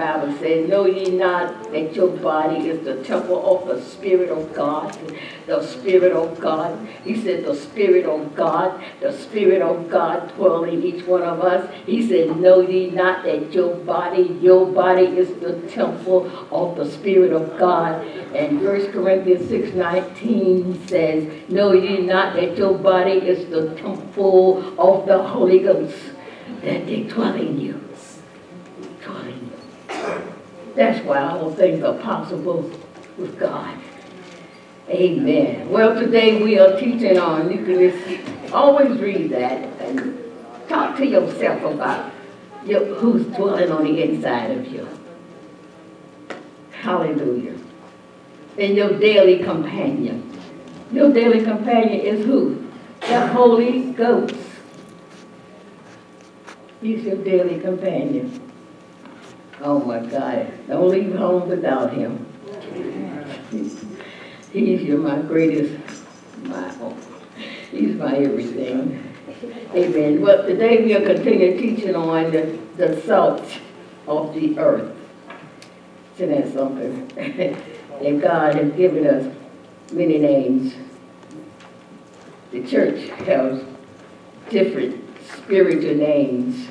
Bible says, Know ye not that your body is the temple of the Spirit of God? The Spirit of God. He said, The Spirit of God, the Spirit of God dwell in each one of us. He said, Know ye not that your body, your body is the temple of the Spirit of God. And 1 Corinthians 6 19 says, Know ye not that your body is the temple of the Holy Ghost, that they dwell in you. That's why all things are possible with God. Amen. Well, today we are teaching on, just always read that and talk to yourself about your, who's dwelling on the inside of you. Hallelujah. And your daily companion. Your daily companion is who? The Holy Ghost. He's your daily companion. Oh my God, don't leave home without him. He's your, my greatest, my, he's my everything. Amen. Well, today we'll continue teaching on the, the salt of the earth. Isn't that something? and God has given us many names. The church has different spiritual names.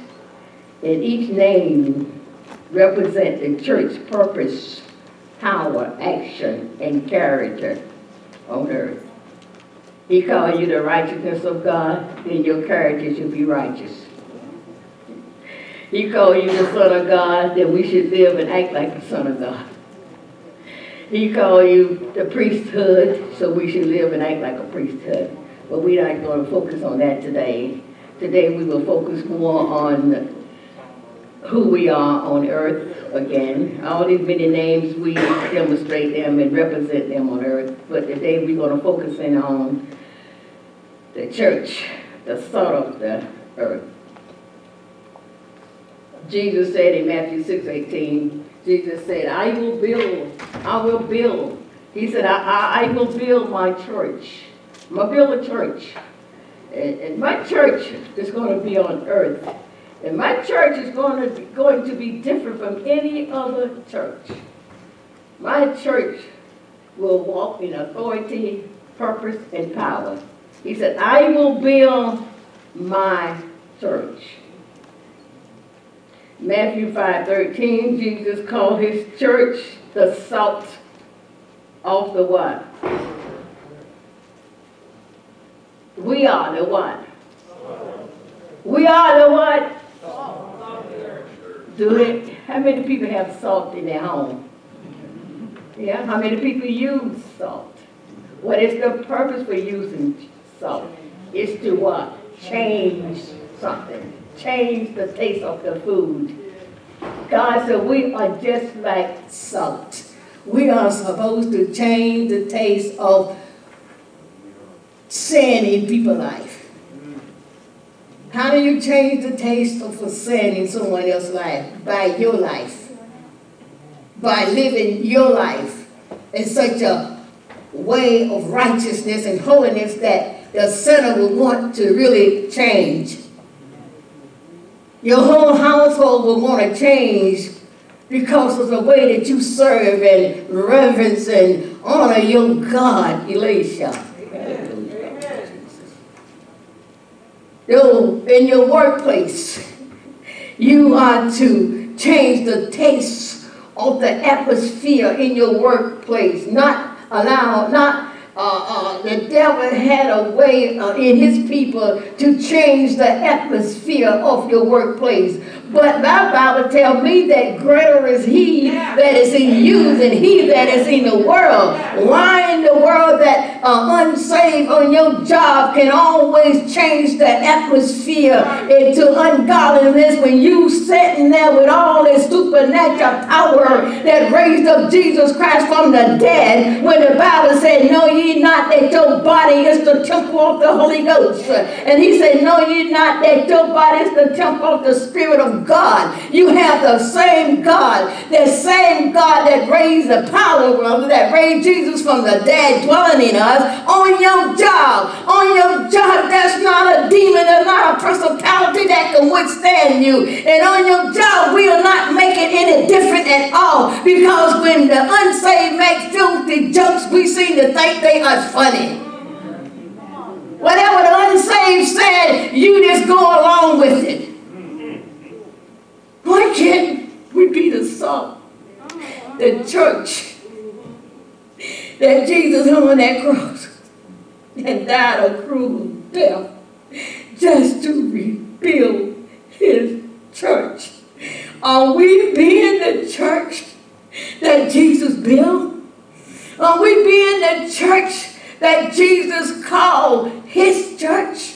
And each name represent the church purpose, power, action, and character on earth. He called you the righteousness of God, then your character should be righteous. He called you the Son of God, then we should live and act like the Son of God. He called you the priesthood, so we should live and act like a priesthood. But we're not going to focus on that today. Today we will focus more on who we are on earth again. All these many names, we demonstrate them and represent them on earth. But today we're going to focus in on the church, the salt of the earth. Jesus said in Matthew 6, 18, Jesus said, I will build, I will build. He said, I, I, I will build my church. I'm going to build a church. And, and my church is going to be on earth and my church is going to, be, going to be different from any other church. My church will walk in authority, purpose, and power. He said, I will build my church. Matthew 5, 13, Jesus called his church the salt of the what? We are the what? We are the what? Do it? How many people have salt in their home? Yeah, how many people use salt? What is the purpose for using salt? It's to what? Change something. Change the taste of the food. God said we are just like salt. We are supposed to change the taste of sin in people's life. How do you change the taste of a sin in someone else's life? By your life. By living your life in such a way of righteousness and holiness that the sinner will want to really change. Your whole household will want to change because of the way that you serve and reverence and honor your God, Elisha. You in your workplace, you are to change the taste of the atmosphere in your workplace, not allow, not uh, uh, the devil had a way uh, in his people to change the atmosphere of your workplace. But my Bible tells me that greater is he that is in you than he that is in the world. Why in the world that uh, unsaved on your job can always change the atmosphere into ungodliness when you sitting there with all this supernatural power that raised up Jesus Christ from the dead when the Bible said, know ye not that your body is the temple of the Holy Ghost. And he said, know ye not that your body is the temple of the Spirit of God. You have the same God, the same God that raised the power, brother, that raised Jesus from the dead dwelling in us on your job. On your job, that's not a demon, there's not a principality that can withstand you. And on your job, we are not making any different at all. Because when the unsaved make filthy jokes, we seem to think they are funny. Whatever the unsaved said, you just go along with it. Why can't we be the salt? The church that Jesus hung on that cross and died a cruel death just to rebuild his church. Are we being the church that Jesus built? Are we being the church that Jesus called his church?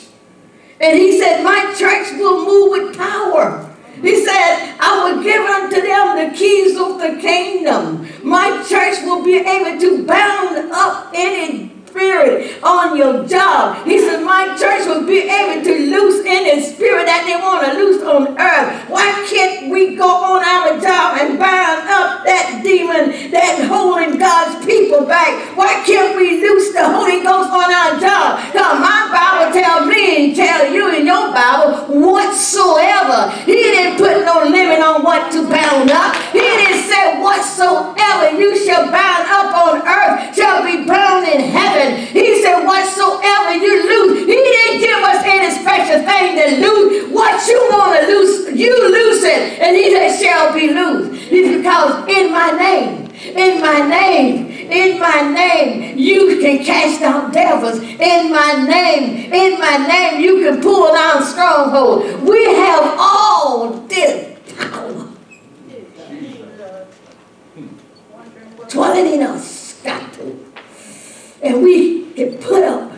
And he said, My church will move with power. He said, I will give unto them the keys of the kingdom. My church will be able to bound up any spirit on your job. He said, My church will be able to loose any spirit that they want to loose on earth. Why can't we go on our job and bind up that demon that's holding God's people back? Why can't we loose the Holy Ghost on our job? Because my Bible tell me and tell you in your Bible whatsoever. He didn't put no limit on what to bound up. He didn't say whatsoever you shall bound up on earth shall be bound in heaven heaven. He said, whatsoever you lose, he didn't give us any special thing to lose. What you want to lose, you lose it. And he said, shall be loose. It's because in my name, in my name, in my name, you can cast out devils. In my name, in my name, you can pull down strongholds. We have all this power dwelling in us. Got to. And we can put up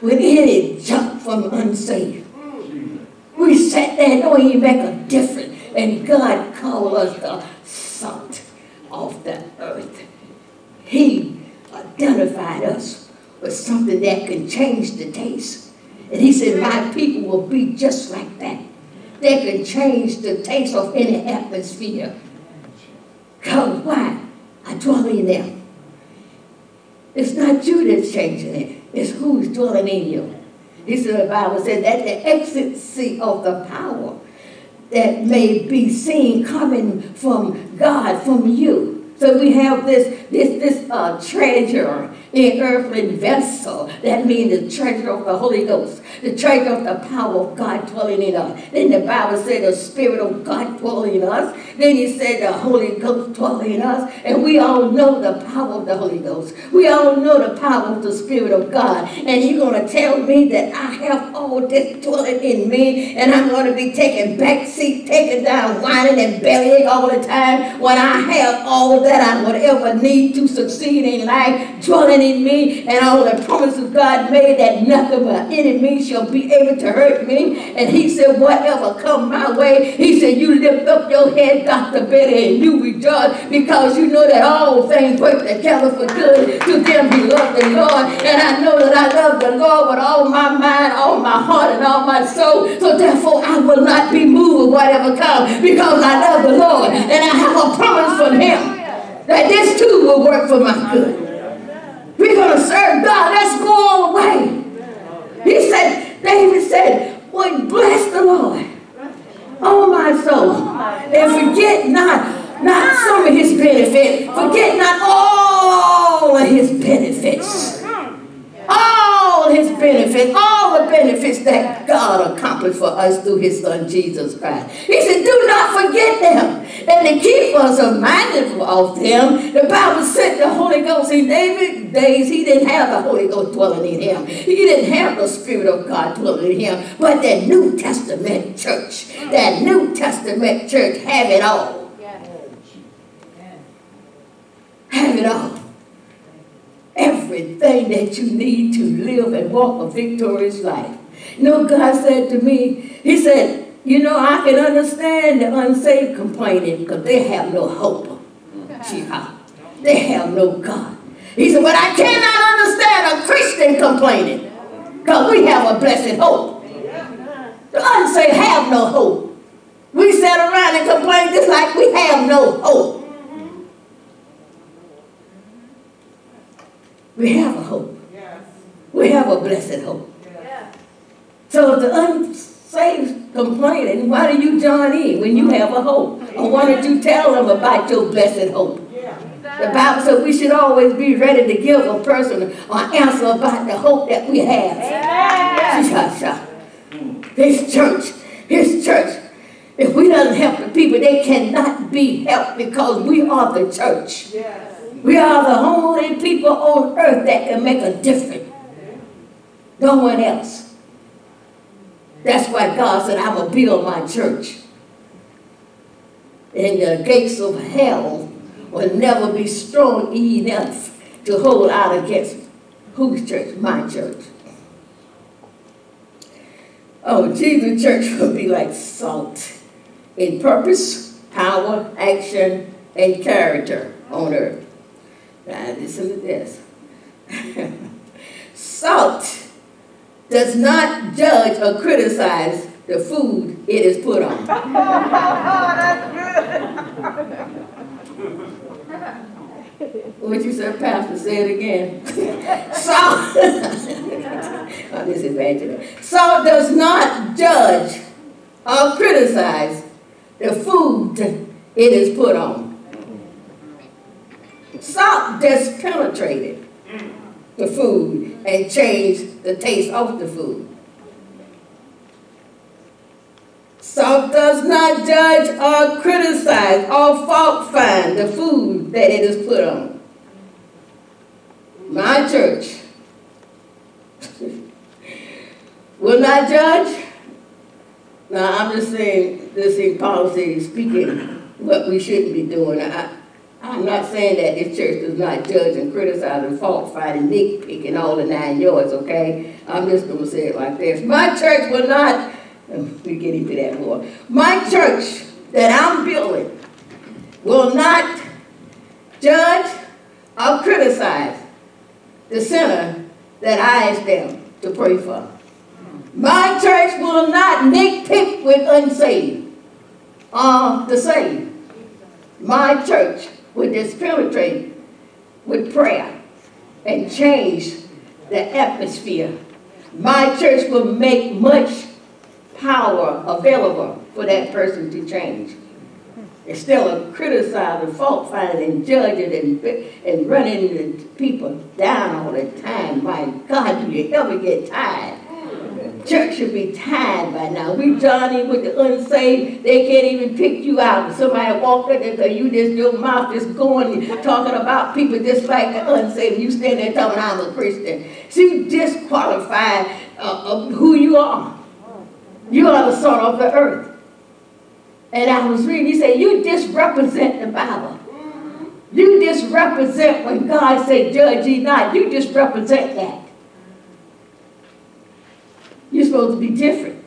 with any junk from unsaved. We sat there and don't make a difference. And God called us the salt of the earth. He identified us with something that can change the taste. And he said, my people will be just like that. They can change the taste of any atmosphere. Because why? I dwell in them. It's not you that's changing it. It's who's dwelling in you. He said the Bible said that the ecstasy of the power that may be seen coming from God, from you. So we have this this this uh, treasure in earthly vessel. That means the treasure of the Holy Ghost, the treasure of the power of God dwelling in us. Then the Bible said the Spirit of God dwelling in us. Then he said the Holy Ghost dwelling in us. And we all know the power of the Holy Ghost. We all know the power of the Spirit of God. And you're going to tell me that I have all this dwelling in me and I'm going to be taking back seat, taking down, whining and bellying all the time when I have all that I would ever need to succeed in life dwelling in me and all the promises God made that nothing but enemy shall be able to hurt me. And he said, whatever come my way, he said, you lift up your head, Dr. Betty, and you rejoice because you know that all things work together for good to them who love the Lord. And I know that I love the Lord with all my mind, all my heart, and all my soul. So therefore, I will not be moved whatever comes because I love the Lord. And I have a promise from him that this too will work for my good. We're going to serve God. Let's go all the way. He said, David said, Boy, bless the Lord. Oh, my soul. And forget not, not some of his benefits. Forget not all of his benefits. All his benefits, all the benefits that God accomplished for us through his son Jesus Christ. He said, do not forget them. And to keep us reminded of them, the Bible said the Holy Ghost in David days, he didn't have the Holy Ghost dwelling in him. He didn't have the Spirit of God dwelling in him. But that New Testament church, that New Testament church have it all. Have it all. Everything that you need to live and walk a victorious life. You know, God said to me, He said, you know, I can understand the unsaved complaining because they have no hope. They have no God. He said, but I cannot understand a Christian complaining because we have a blessed hope. The unsaved have no hope. We sit around and complain just like we have no hope. We have a hope. Yes. We have a blessed hope. So the unsaved complaining, why do you join in when you have a hope? Or why don't you tell them about your blessed hope? The Bible says we should always be ready to give a person an answer about the hope that we have. Amen. This church, his church, if we don't help the people, they cannot be helped because we are the church. We are the only people on earth that can make a difference. No one else. That's why God said, I'm going to build my church. And the gates of hell will never be strong enough to hold out against whose church? My church. Oh, Jesus' church will be like salt in purpose, power, action, and character on earth. Now, listen to this. salt does not judge or criticize the food it is put on. That's good. what you said, Pastor? Say it again. salt. oh, this is Salt does not judge or criticize the food it is put on. Salt just penetrated the food and changed the taste of the food. Salt does not judge or criticize or fault find the food that it is put on. My church will not judge. Now, I'm just saying this in policy, speaking what we shouldn't be doing. I, I'm not saying that this church does not judge and criticize and fault find and nitpick all the nine yards, okay? I'm just going to say it like this. My church will not we get into that more. My church that I'm building will not judge or criticize the sinner that I ask them to pray for. My church will not nitpick with unsaved or the saved. My church will this penetrate with prayer and change the atmosphere. My church will make much power available for that person to change. Instead of criticizing, fault finding, and judging, and, and running the people down all the time. My God, do you ever get tired? Church should be tired by now. We Johnny with the unsaved, they can't even pick you out. Somebody walked in there, you just, your mouth just going, talking about people just like the unsaved. You stand there talking, I'm a Christian. So you disqualify uh, of who you are. You are the salt of the earth. And I was reading, he said, you disrepresent the Bible. You disrepresent when God said, judge ye not. You disrepresent that. You're supposed to be different.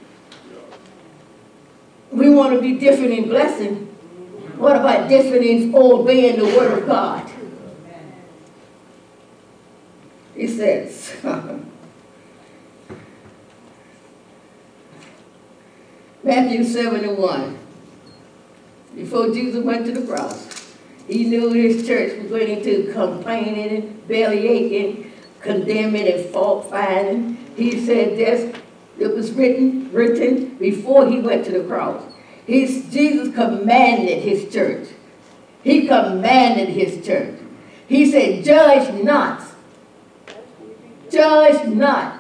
We want to be different in blessing. What about different in obeying the word of God? He says, Matthew 71. Before Jesus went to the cross, he knew his church was going into complaining, and belly aching, condemning, and fault finding. He said this, it was written, written before he went to the cross. His, Jesus commanded his church. He commanded his church. He said, judge not. Judge not.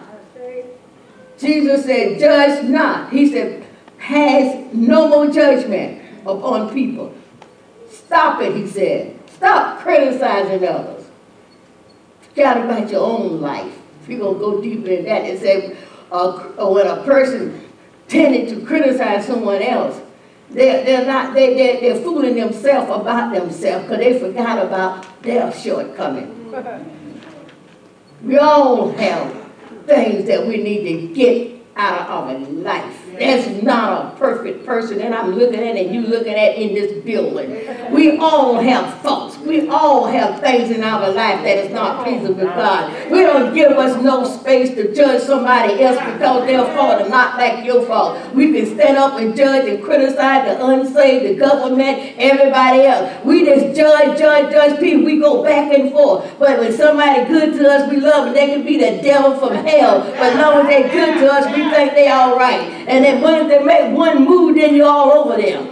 Jesus said, judge not. He said, has no more judgment upon people. Stop it, he said. Stop criticizing others. Forget about your own life. If you're going to go deeper in that and say, uh, when a person tended to criticize someone else, they're, they're not, they, they're, they're fooling themselves about themselves because they forgot about their shortcoming. we all have things that we need to get out of our life. There's not a perfect person that I'm looking at and you looking at in this building. We all have faults. We all have things in our life that is not pleasing with God. We don't give us no space to judge somebody else because their fault is not like your fault. We can stand up and judge and criticize the unsaved, the government, everybody else. We just judge, judge, judge people. We go back and forth. But when somebody good to us, we love them. They can be the devil from hell. But as long as they're good to us, we think they all right. And then once they make one move, then you're all over them.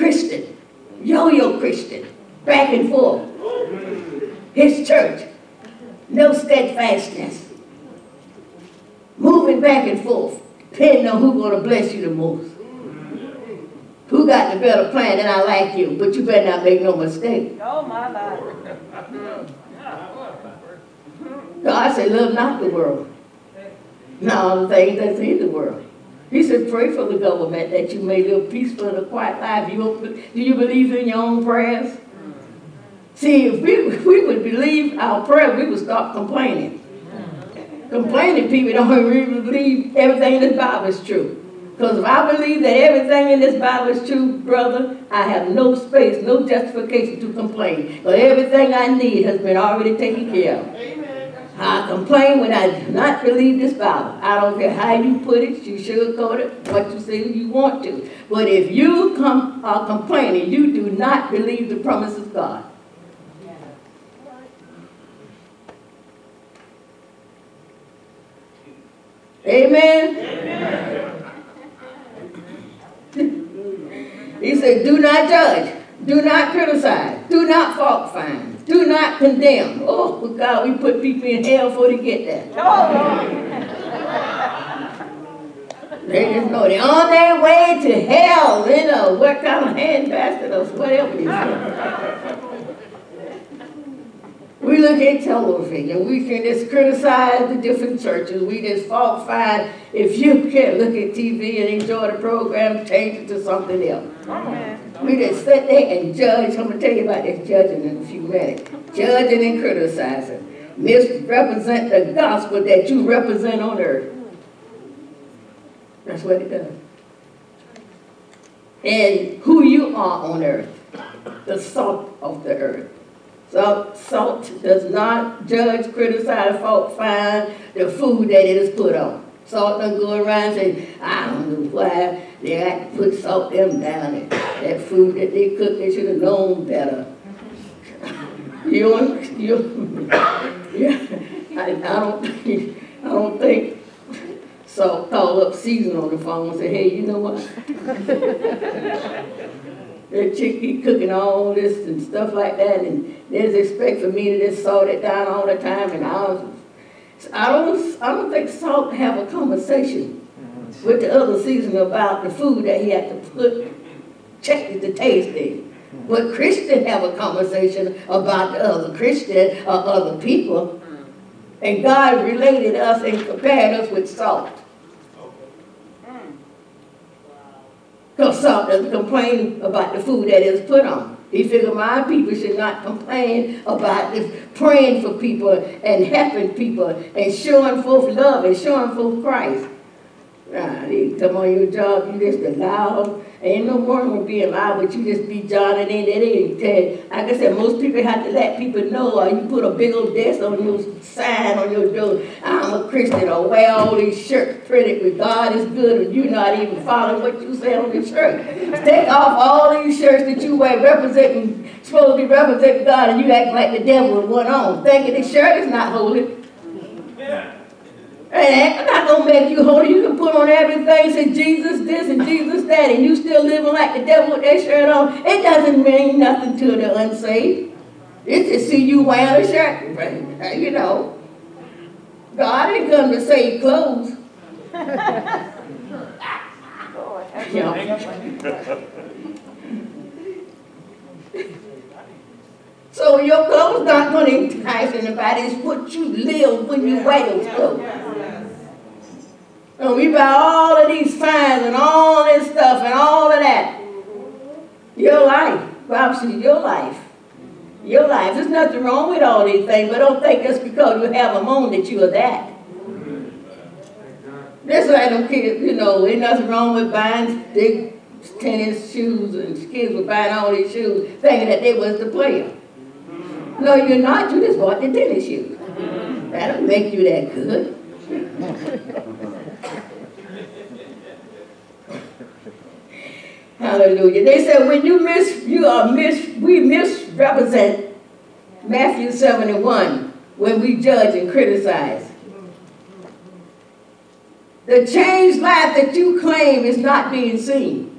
Christian, yo-yo Christian, back and forth. His church, no steadfastness. Moving back and forth, depending on who's going to bless you the most. Who got the better plan and I like you, but you better not make no mistake. Oh, my Lord. God said, love not the world. Now the things that's in the world. He said, pray for the government that you may live peaceful and a quiet life. You, do you believe in your own prayers? See, if we, if we would believe our prayer, we would stop complaining. Complaining people don't really believe everything in this Bible is true. Because if I believe that everything in this Bible is true, brother, I have no space, no justification to complain. But everything I need has been already taken care of. I complain when I do not believe this Bible. I don't care how you put it, you sugarcoat it, what you say you want to. But if you come, uh, are complaining, you do not believe the promise of God. Amen? Amen. he said, do not judge, do not criticize, do not fault find, do not condemn. Oh, God, we put people in hell before they get there. They just know they're on their way to hell, you uh, know, what kind of handbasket or whatever. We look at television and we can just criticize the different churches. We just fault find. If you can't look at TV and enjoy the program, change it to something else. We just sit there and judge. I'm going to tell you about this judging in a few minutes. Judging and criticizing. Misrepresent the gospel that you represent on earth. That's what it does. And who you are on earth. The salt of the earth. So salt does not judge, criticize, fault find the food that it is put on. Salt doesn't go around saying, I don't know why they had to put salt them down there. That food that they cooked, they should have known better. you don't, you, yeah, I, I don't, think, I don't think salt call up season on the phone and say, hey, you know what? that chick keep cooking all this and stuff like that, and there's expect for me to just salt it down all the time, and I was, I don't, I don't think salt have a conversation mm-hmm. with the other season about the food that he had to put, check it to taste it. Mm-hmm. But Christians have a conversation about the other Christian or other people, mm-hmm. and God related us and compared us with salt. Salt doesn't uh, complain about the food that is put on. He figured my people should not complain about this praying for people and helping people and showing forth love and showing forth Christ. You come on your job, you just allow Ain't no wrong with being loud, but you just be jotting in that in. Like I said, most people have to let people know, or you put a big old desk on your sign on your door, I'm a Christian, or wear all these shirts printed with God is good, and you're not even following what you say on the shirt. Take off all these shirts that you wear representing, supposed to be representing God, and you act like the devil with one on, thinking the shirt is not holy. Yeah. And I'm not going to make you holy. You can put on everything, say Jesus this and Jesus that, and you still living like the devil with that shirt on. It doesn't mean nothing to the unsaved. It's to see you wearing a shirt, uh, you know. God ain't come to save clothes. you So your clothes not going to entice anybody. It's what you live when you wear those clothes. And we buy all of these signs and all this stuff and all of that. Your life. Says your life. Your life. There's nothing wrong with all these things, but don't think just because you have them on that you are that. That's why I don't care, you know, ain't nothing wrong with buying big tennis shoes and kids were buying all these shoes thinking that they was the player. No, you're not. You just bought the tennis shoes. That'll make you that good. Hallelujah. They said when you miss, you are mis, we misrepresent Matthew 71 when we judge and criticize. The changed life that you claim is not being seen.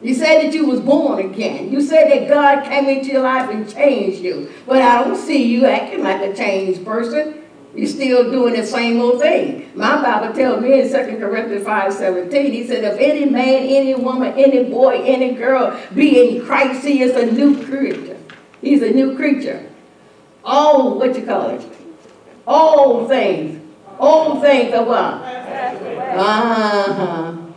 You said that you was born again. You said that God came into your life and changed you. But I don't see you acting like a changed person. You're still doing the same old thing. My Bible tells me in 2 Corinthians 5, 17, he said, if any man, any woman, any boy, any girl be in Christ, he is a new creature. He's a new creature. All, what you call it? All things. All things are what? Uh-huh.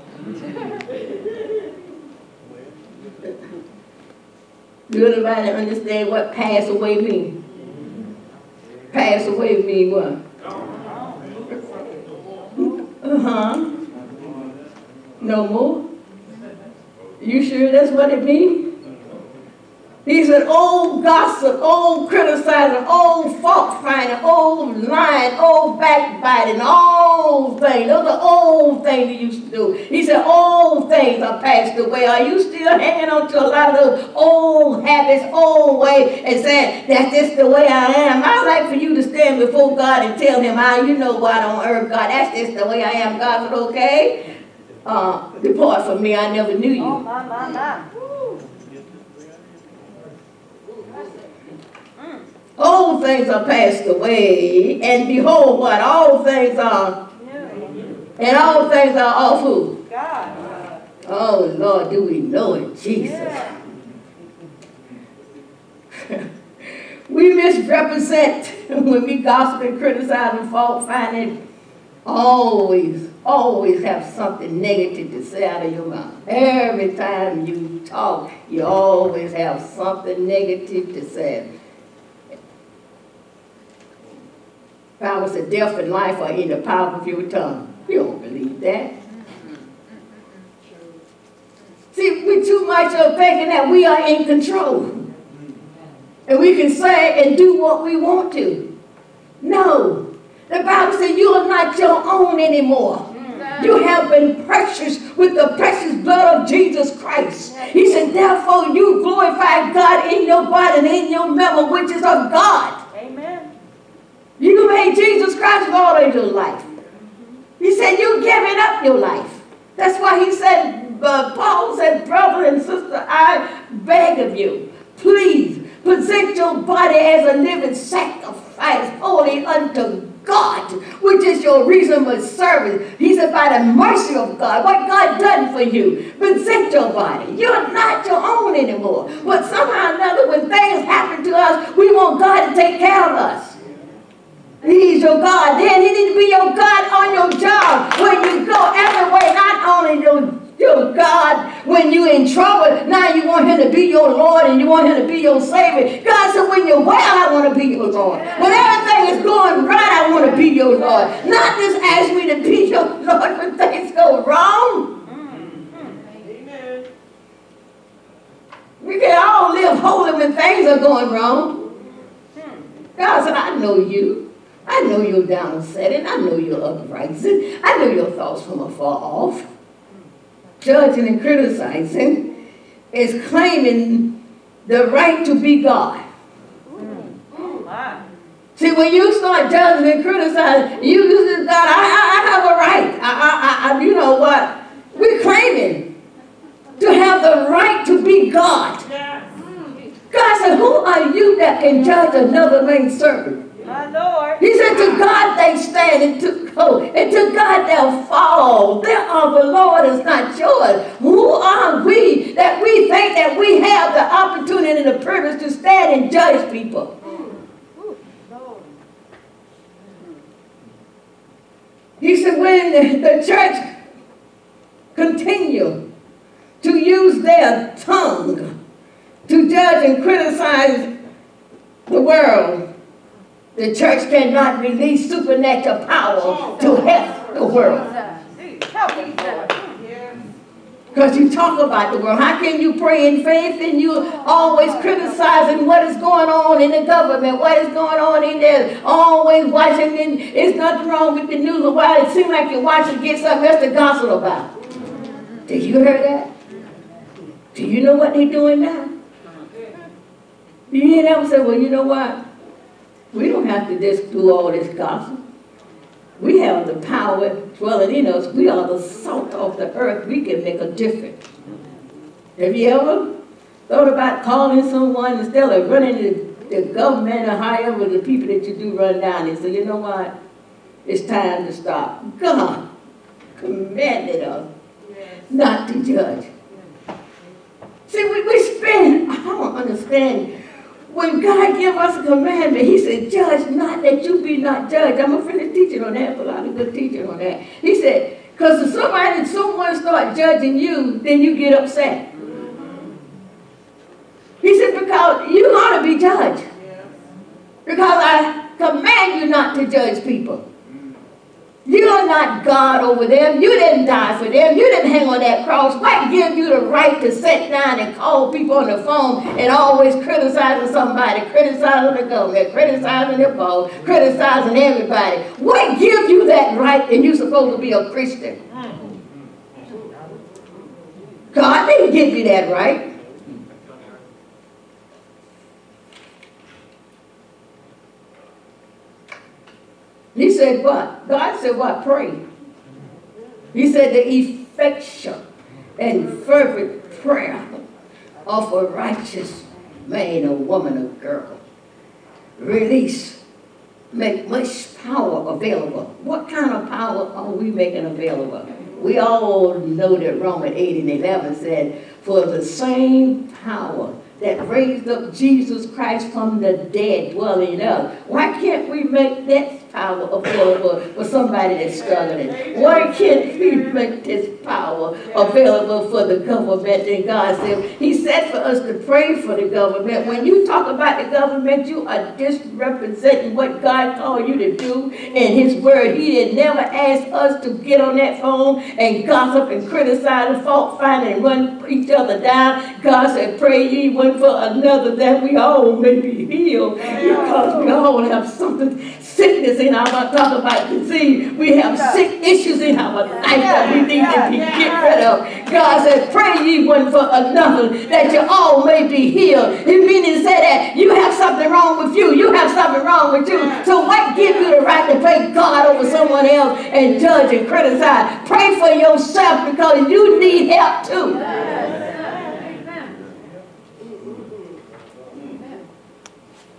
Do anybody understand what pass away means? Pass away mean what? Uh-huh. No more? You sure that's what it means? He's an old gossip, old criticizer, old fault finding, old lying, old backbiting, old things. Those are old things he used to do. He said old things are passed away. Are you still hanging on to a lot of those old habits, old ways, and saying, that's just the way I am? I'd like for you to stand before God and tell him, ah, you know what on earth, God, that's just the way I am. God said, okay? Uh, depart from me, I never knew you. Oh, my, my, my. Old things are passed away, and behold, what? All things are, and all things are who? God. Oh, Lord, do we know it, Jesus. Yeah. we misrepresent when we gossip and criticize and fault finding. Always, always have something negative to say out of your mouth. Every time you talk, you always have something negative to say. Proverbs said death and life are in the power of your tongue. We don't believe that. See, we too much of thinking that we are in control. And we can say and do what we want to. No. The Bible says you are not your own anymore. You have been precious with the precious blood of Jesus Christ. He said, therefore you glorify God in your body and in your member, which is of God. You made Jesus Christ Lord of your life. He said, you're giving up your life. That's why he said, uh, Paul said, brother and sister, I beg of you, please present your body as a living sacrifice, holy unto God, which is your reasonable service. He said, by the mercy of God, what God done for you, present your body. You're not your own anymore. But somehow or another, when things happen to us, we want God to take care of us. He's your God. Then he needs to be your God on your job. When you go everywhere, not only your, your God when you're in trouble, now you want him to be your Lord and you want him to be your Savior. God said, when you're well, I want to be your Lord. When everything is going right, I want to be your Lord. Not just ask me to be your Lord when things go wrong. Amen. We can all live holy when things are going wrong. God said, I know you. I know you're downsetting. I know you're uprising. I know your thoughts from afar off. Judging and criticizing is claiming the right to be God. See, when you start judging and criticizing, you, you say, God, I, I, have a right. I, I, I, you know what? We're claiming to have the right to be God. God said, who are you that can judge another man's servant? He said, to God they stand, and to, oh, and to God they'll fall. They are the Lord is not yours. Who are we that we think that we have the opportunity and the privilege to stand and judge people? He said, when the church continue to use their tongue to judge and criticize the world, the church cannot release supernatural power to help the world. Because you talk about the world. How can you pray in faith and you always criticizing what is going on in the government, what is going on in there, always watching, and it's nothing wrong with the news. Why it seems like you're watching get something else to gossip about. Did you hear that? Do you know what they're doing now? You ain't ever say, well, you know what? We don't have to just do all this gossip. We have the power dwelling in us. We are the salt of the earth. We can make a difference. Have you ever thought about calling someone instead of running the, the government or however the people that you do run down and say, you know what? It's time to stop. God commanded us not to judge. See, we, we spend, I don't understand when God gave us a commandment, he said, judge not that you be not judged. I'm a finish teaching on that, a lot of good teaching on that. He said, because if somebody, someone start judging you, then you get upset. He said, because you ought to be judged. Because I command you not to judge people. You are not God over them. You didn't die for them. You didn't hang on that cross. What gives you the right to sit down and call people on the phone and always criticizing somebody, criticizing the government, criticizing the boss, criticizing everybody? What gives you that right and you're supposed to be a Christian? God didn't give you that right. He said, what? God said, what? Pray. He said, the effectual and fervent prayer of a righteous man a woman a girl. Release. Make much power available. What kind of power are we making available? We all know that Romans 8 and 11 said, for the same power that raised up Jesus Christ from the dead dwelling in us. Why can't we make that power available for somebody that's struggling? Why can't we make this power available for the government? And God said, He said for us to pray for the government. When you talk about the government, you are disrepresenting what God called you to do in His Word. He did never ask us to get on that phone and gossip and criticize and fault find and run each other down. God said, pray ye one for another that we all may be healed because we all have something sickness in our talk about disease. We have sick issues in our life that we need to be get rid of. God said, pray ye one for another that you all may be healed. It meaning to say that you have something wrong with you. You have something wrong with you. So what gives you the right to play God over someone else and judge and criticize? Pray for yourself because you need help too.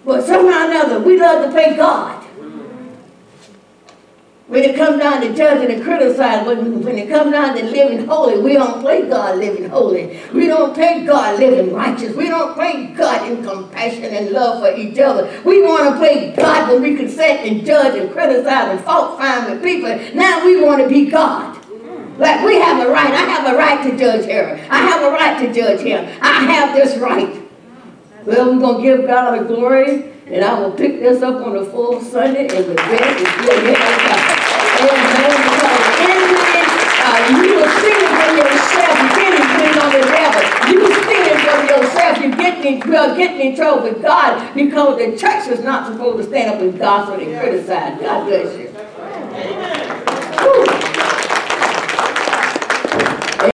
But somehow or another, we love to play God. When it comes down to judging and criticizing, when, when it comes down to living holy, we don't play God living holy. We don't play God living righteous. We don't play God in compassion and love for each other. We want to play God when we can and judge and criticize and fault find with people. Now we want to be God. Like we have a right. I have a right to judge her. I have a right to judge him. I have this right. Well, we're going to give God the glory, and I will pick this up on the full Sunday, and the best is still yet Amen. uh, you are singing for yourself. You can't depend on the devil. You singing for yourself. You're getting, you're getting in trouble with God because the church is not supposed to stand up and gossip and criticize. God bless you. Amen.